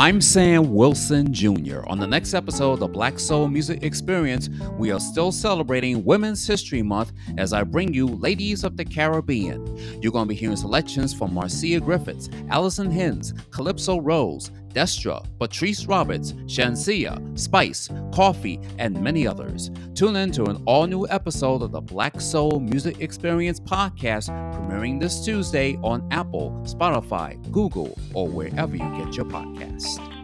I'm Sam Wilson Jr. On the next episode of the Black Soul Music Experience, we are still celebrating Women's History Month as I bring you Ladies of the Caribbean. You're going to be hearing selections from Marcia Griffiths, Alison Hinds, Calypso Rose, Destra, Patrice Roberts, Shenseea, Spice, Koffee, and many others. Tune in to an all new episode of the Black Soul Music Experience podcast, premiering this Tuesday on Apple, Spotify, Google, or wherever you get your podcast.